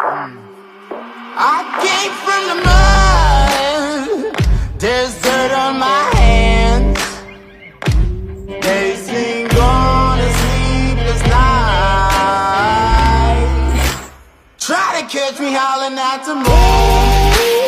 I came from the mud. There's dirt on my hands. They sing on a sleepless nights. Try to catch me howling at the moon.